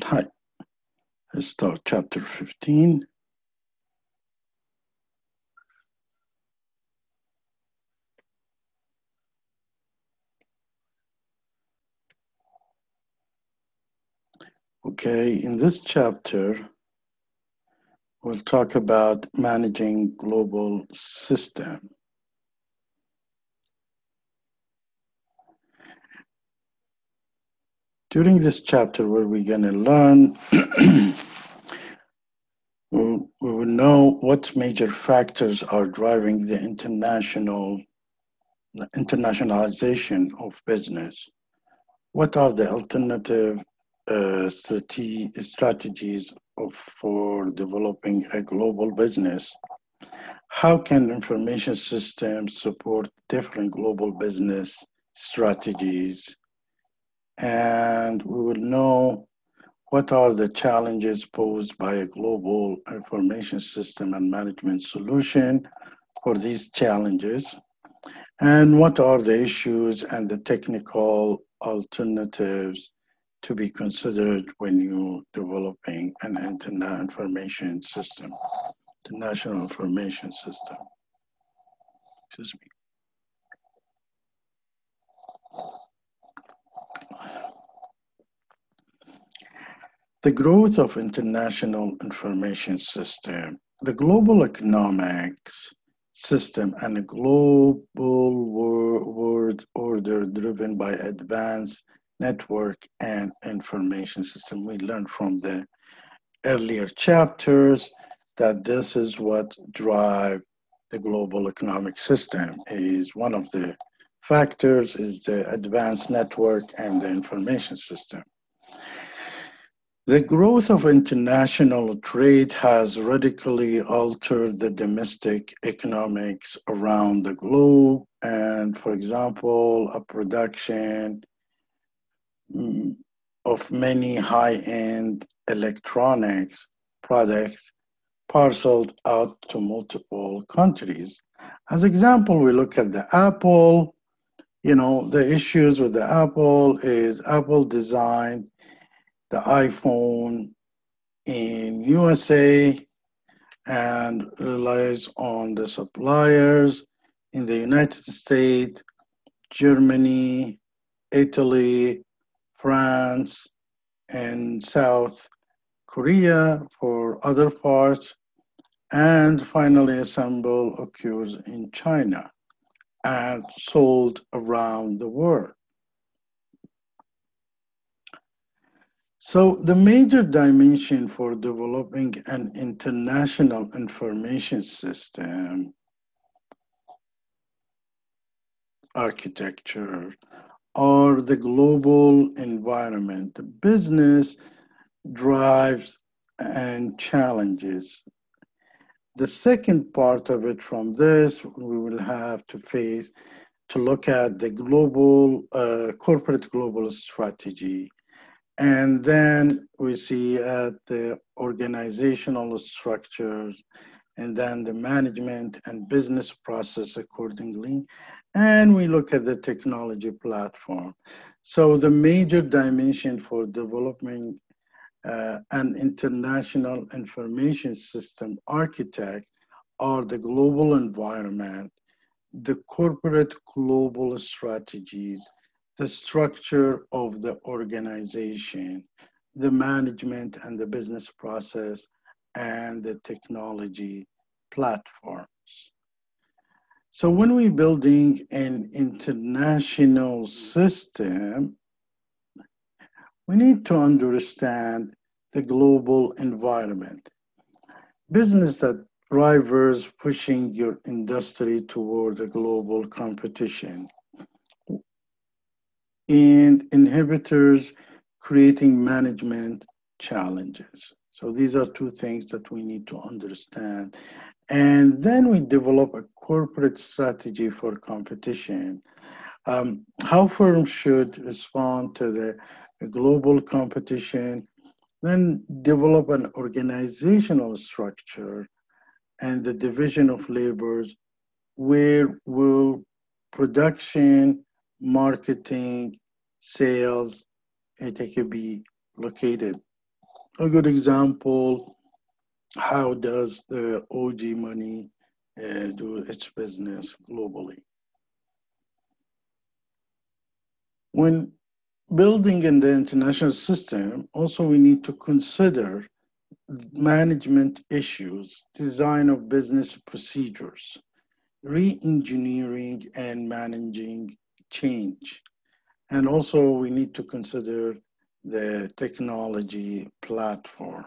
Hi, let's start chapter 15. Okay, in this chapter, we'll talk about managing global system. During this chapter, we're going to learn, we will know what major factors are driving the international internationalization of business. What are the alternative uh, strategies of, for developing a global business? How can information systems support different global business strategies? And we will know what are the challenges posed by a global information system and management solution for these challenges? And what are the issues and the technical alternatives to be considered when you're developing an internet information system, the national information system. Excuse me. The growth of international information system, the global economics system and a global world order driven by advanced network and information system. We learned from the earlier chapters that this is what drive the global economic system is one of the factors is the advanced network and the information system. The growth of international trade has radically altered the domestic economics around the globe. And for example, a production mm, of many high end electronics products parceled out to multiple countries. As example, we look at the Apple. You know, the issues with the Apple is Apple designed the iPhone in USA and relies on the suppliers in the United States, Germany, Italy, France, and South Korea for other parts, and finally assemble occurs in China and sold around the world. So the major dimension for developing an international information system architecture or the global environment, the business drives and challenges. The second part of it from this, we will have to face to look at the global, uh, corporate global strategy and then we see at the organizational structures and then the management and business process accordingly. And we look at the technology platform. So the major dimension for developing uh, an international information system architect are the global environment, the corporate global strategies, the structure of the organization, the management and the business process, and the technology platforms. So when we're building an international system, we need to understand the global environment. Business that drivers pushing your industry toward a global competition and inhibitors creating management challenges. So these are two things that we need to understand. And then we develop a corporate strategy for competition. Um, how firms should respond to the global competition, then develop an organizational structure and the division of labors where will production marketing, sales, it could be located a good example, how does the OG money uh, do its business globally? When building in the international system, also we need to consider management issues, design of business procedures, re-engineering and managing change. And also we need to consider the technology platform.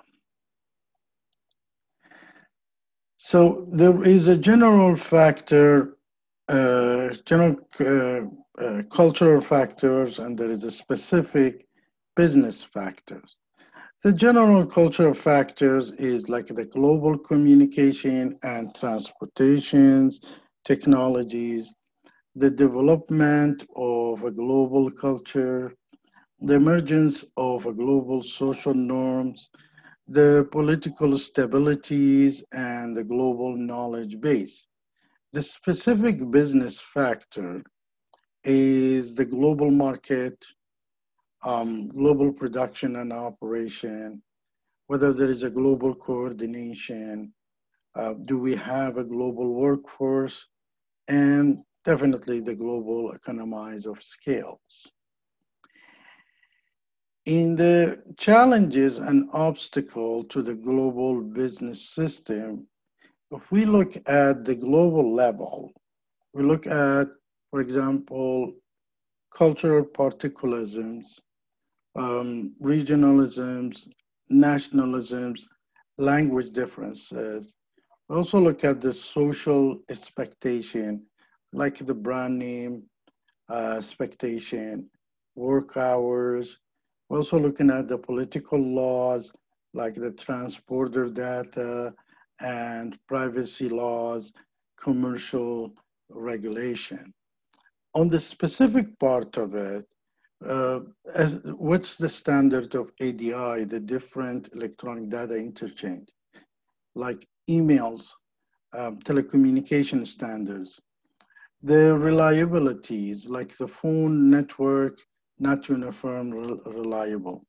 So there is a general factor, uh, general uh, uh, cultural factors, and there is a specific business factors. The general cultural factors is like the global communication and transportations, technologies, the development of a global culture, the emergence of a global social norms, the political stabilities, and the global knowledge base. The specific business factor is the global market, um, global production and operation, whether there is a global coordination, uh, do we have a global workforce, and definitely the global economies of scales. In the challenges and obstacle to the global business system, if we look at the global level, we look at for example, cultural particularisms, um, regionalisms, nationalisms, language differences. We also look at the social expectation, like the brand name uh, expectation, work hours. Also looking at the political laws, like the transborder data and privacy laws, commercial regulation. On the specific part of it, uh, as, what's the standard of EDI, the different electronic data interchange, like emails, um, telecommunication standards, the reliabilities, like the phone network, not uniform re reliable,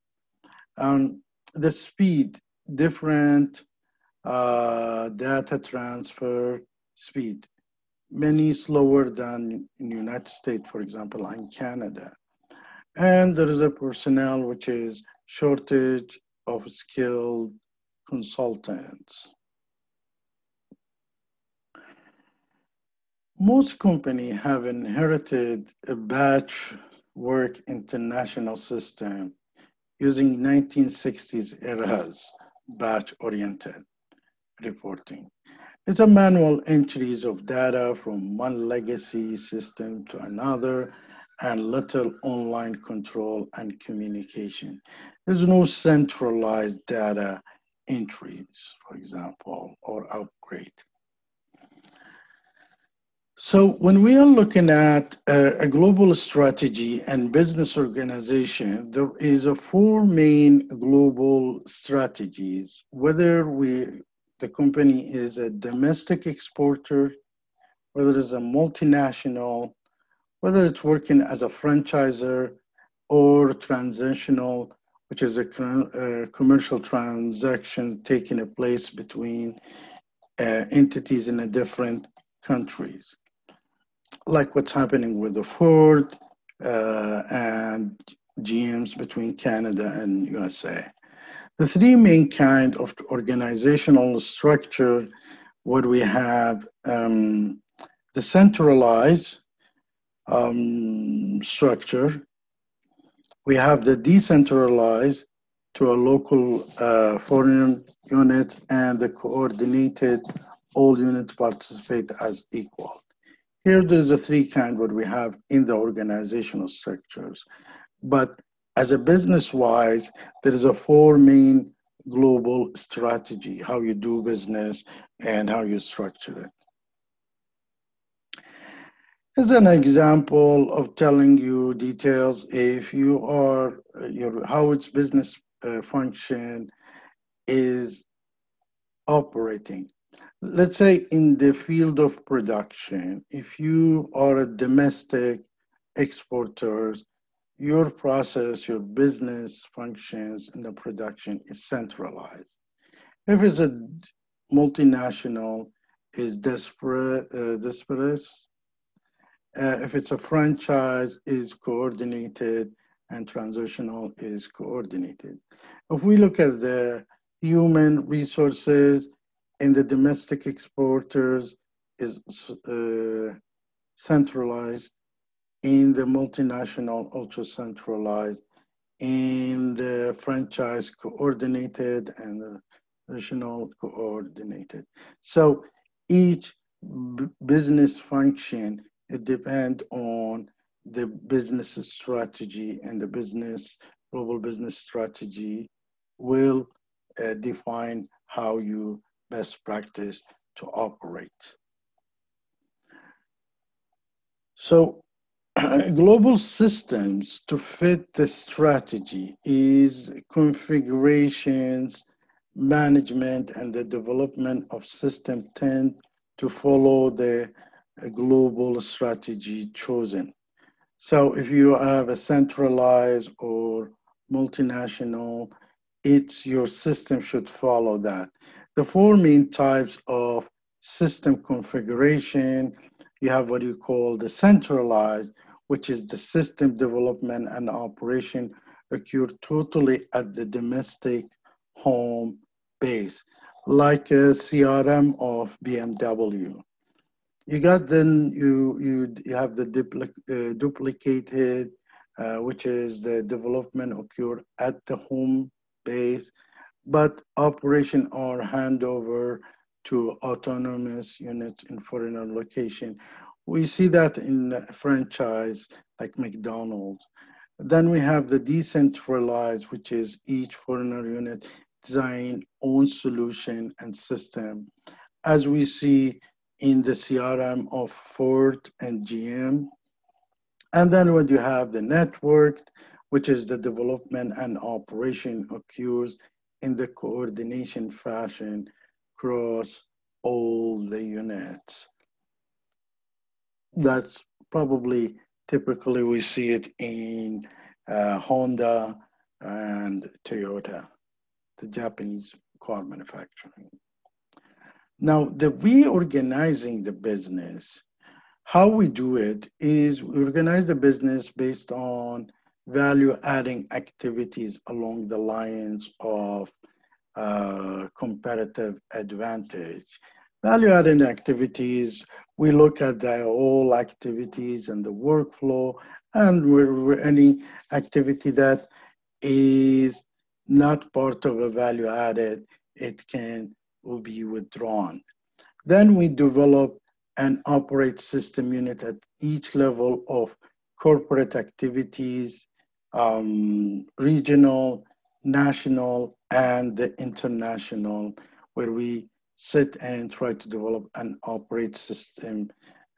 and the speed, different uh, data transfer speed many slower than in United States, for example, and Canada. And there is a personnel which is shortage of skilled consultants. Most companies have inherited a batch work international system using 1960s era's batch oriented reporting. It's a manual entries of data from one legacy system to another and little online control and communication. There's no centralized data entries, for example, or upgrade. So when we are looking at a, a, global strategy and business organization, there is a four main global strategies, whether we the company is a domestic exporter, whether it's a multinational, whether it's working as a franchisor or transitional, which is a, a commercial transaction taking a place between uh, entities in different countries, like what's happening with the Ford uh, and GMs between Canada and USA. The three main kind of organizational structure, what we have, um, the centralized um, structure, we have the decentralized to a local uh, foreign unit and the coordinated all units participate as equal. Here there's a three kind what we have in the organizational structures. But as a business wise, there is a four main global strategy, how you do business and how you structure it. As an example of telling you details, if you are, your, how its business uh, function is operating. Let's say in the field of production, if you are a domestic exporter your process, your business functions in the production is centralized. If it's a multinational, is disparate, uh. Uh, if it's a franchise, is coordinated, and transitional is coordinated. If we look at the human resources in the domestic exporters is uh, centralized, in the multinational ultra centralized, in the franchise coordinated and the national coordinated. So each business function, it depends on the business strategy and the business, global business strategy will uh, define how you best practice to operate. So global systems to fit the strategy is configurations, management, and the development of system tend to follow the uh, global strategy chosen. So if you have a centralized or multinational, it's your system should follow that. The four main types of system configuration, you have what you call the centralized, which is the system development and operation occur totally at the domestic home base, like a CRM of BMW. You got then you you you have the uh, duplicated, uh, which is the development occur at the home base, but operation or handover to autonomous units in foreign location. We see that in franchise like McDonald's. Then we have the decentralized, which is each foreigner unit design own solution and system. As we see in the CRM of Ford and GM. And then when you have the network, which is the development and operation occurs in the coordination fashion across all the units. That's probably typically we see it in uh, Honda and Toyota, the Japanese car manufacturing. Now, the reorganizing the business, how we do it is we organize the business based on value adding activities along the lines of uh, competitive advantage. Value adding activities, we look at the all activities and the workflow and any activity that is not part of a value added, it can be withdrawn. Then we develop and operate system unit at each level of corporate activities, um, regional, national, and the international, where we sit and try to develop and operate system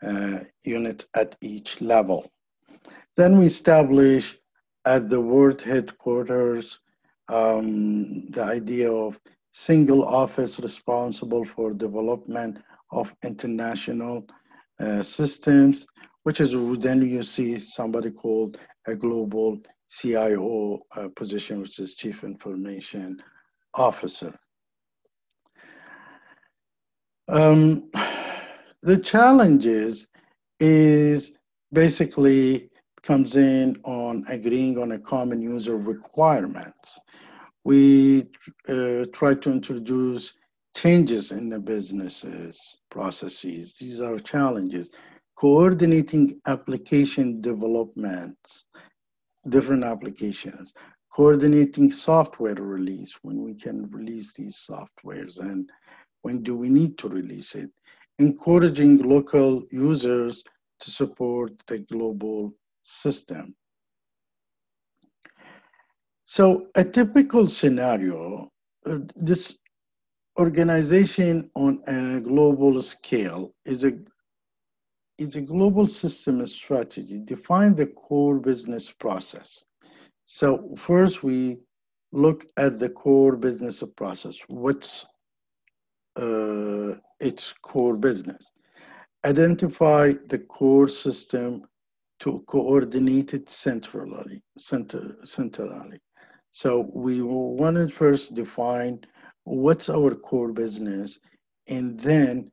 uh, unit at each level. Then we establish at the world headquarters um, the idea of single office responsible for development of international uh, systems, which is then you see somebody called a global CIO uh, position, which is Chief Information Officer. Um, the challenges is basically comes in on agreeing on a common user requirements we uh, try to introduce changes in the businesses processes. These are challenges. Coordinating application developments, different applications, coordinating software release when we can release these softwares and when do we need to release it, encouraging local users to support the global system. So a typical scenario, uh, this organization on a global scale is a is a global system strategy. Define the core business process. So first we look at the core business process. What's uh, its core business? Identify the core system to coordinate it centrally. Center, centrally. So we want to first define what's our core business and then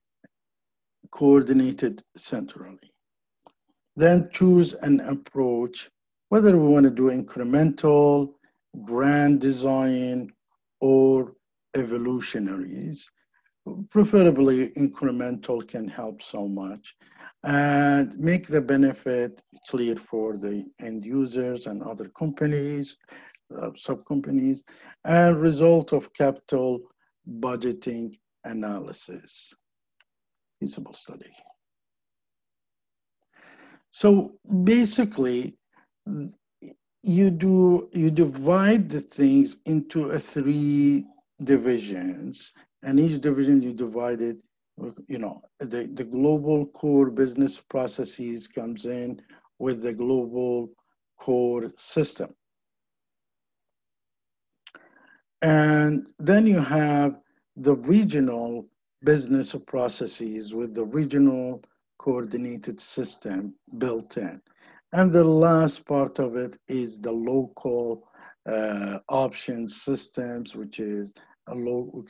coordinate it centrally. Then choose an approach, whether we want to do incremental, grand design, or evolutionaries. Preferably incremental can help so much and make the benefit clear for the end users and other companies, uh, sub-companies, and result of capital budgeting analysis. Feasible study. So basically, you do you divide the things into three divisions, and each division you divide it. You know, the, the global core business processes comes in with the global core system. And then you have the regional business processes with the regional coordinated system built in. And the last part of it is the local uh, option systems, which is a low,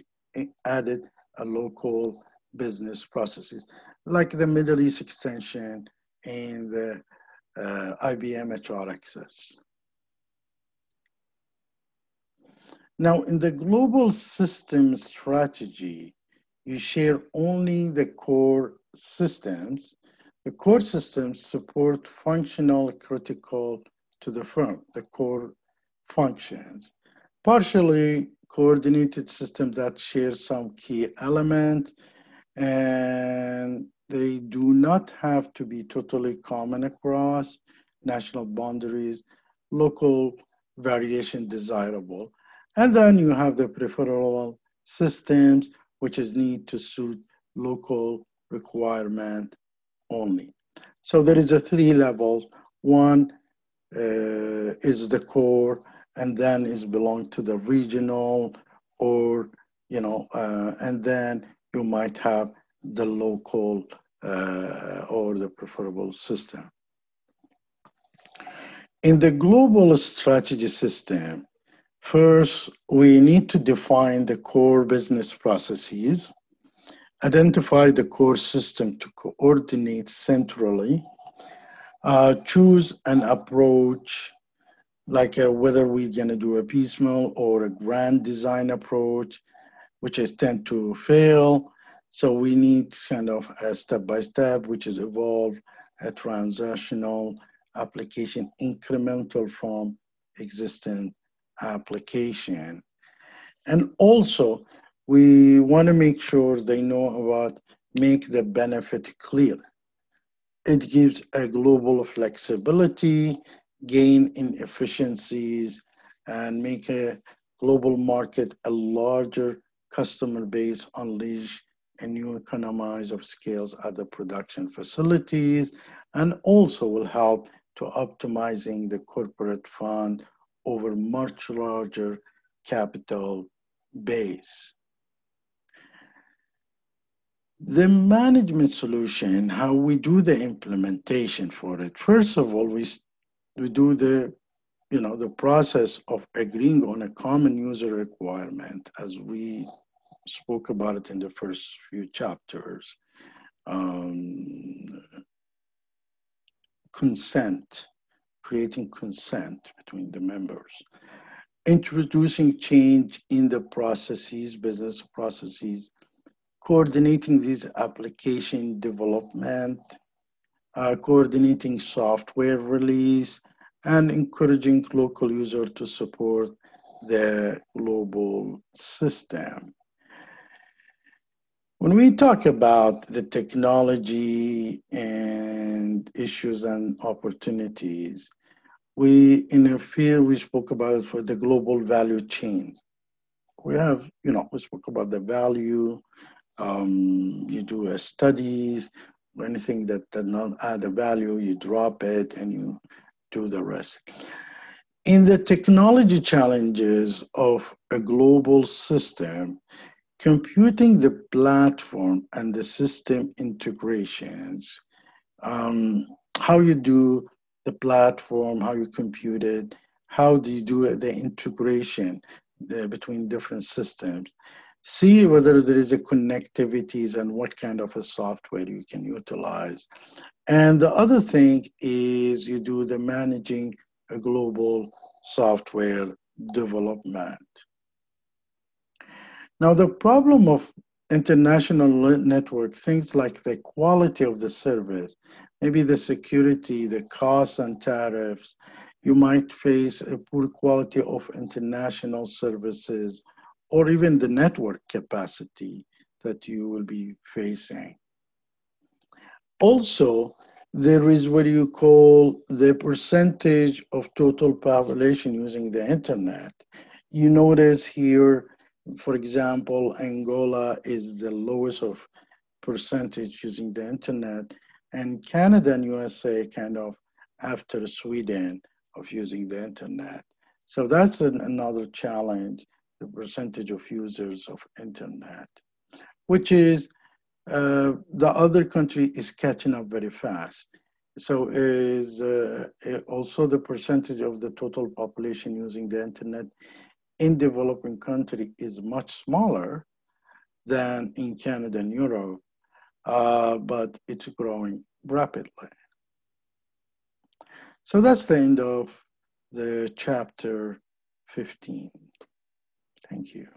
added a local business processes, like the Middle East extension and the uh, IBM HR Access. Now, in the global system strategy, you share only the core systems. The core systems support functional critical to the firm, the core functions. Partially coordinated systems that share some key element and they do not have to be totally common across national boundaries, local variation desirable. And then you have the preferable systems, which is need to suit local requirement only. So there is a three levels. One uh, is the core, and then is belong to the regional, or you know, uh, and then you might have the local uh, or the preferable system. In the global strategy system, First, we need to define the core business processes, identify the core system to coordinate centrally, uh, choose an approach like uh, whether we're going to do a piecemeal or a grand design approach, which is tend to fail. So we need kind of a step by step, which is evolve a transactional application incremental from existing application. And also, we want to make sure they know about make the benefit clear. It gives a global flexibility, gain in efficiencies, and make a global market a larger customer base, unleash a new economies of scales at the production facilities, and also will help to optimizing the corporate fund over much larger capital base. The management solution, how we do the implementation for it. First of all, we, we do the, you know, the process of agreeing on a common user requirement as we spoke about it in the first few chapters. Um, consent creating consent between the members, introducing change in the processes, business processes, coordinating these application development, uh, coordinating software release, and encouraging local users to support the global system. When we talk about the technology and issues and opportunities, we, in a field, we spoke about for the global value chains. We have, you know, we spoke about the value. Um, you do a studies, anything that does not add a value, you drop it and you do the rest. In the technology challenges of a global system, computing the platform and the system integrations, um, how you do the platform, how you compute it, how do you do the integration uh, between different systems. See whether there is a connectivities and what kind of a software you can utilize. And the other thing is you do the managing a global software development. Now, the problem of international network, things like the quality of the service, maybe the security, the costs and tariffs, you might face a poor quality of international services or even the network capacity that you will be facing. Also, there is what you call the percentage of total population using the internet. You notice here, for example, Angola is the lowest of percentage using the internet, and Canada and USA kind of after Sweden of using the internet. So that's an, another challenge, the percentage of users of internet, which is uh, the other country is catching up very fast. So is uh, also the percentage of the total population using the internet in developing country is much smaller than in Canada and Europe, uh, but it's growing rapidly. So that's the end of the chapter 15. Thank you.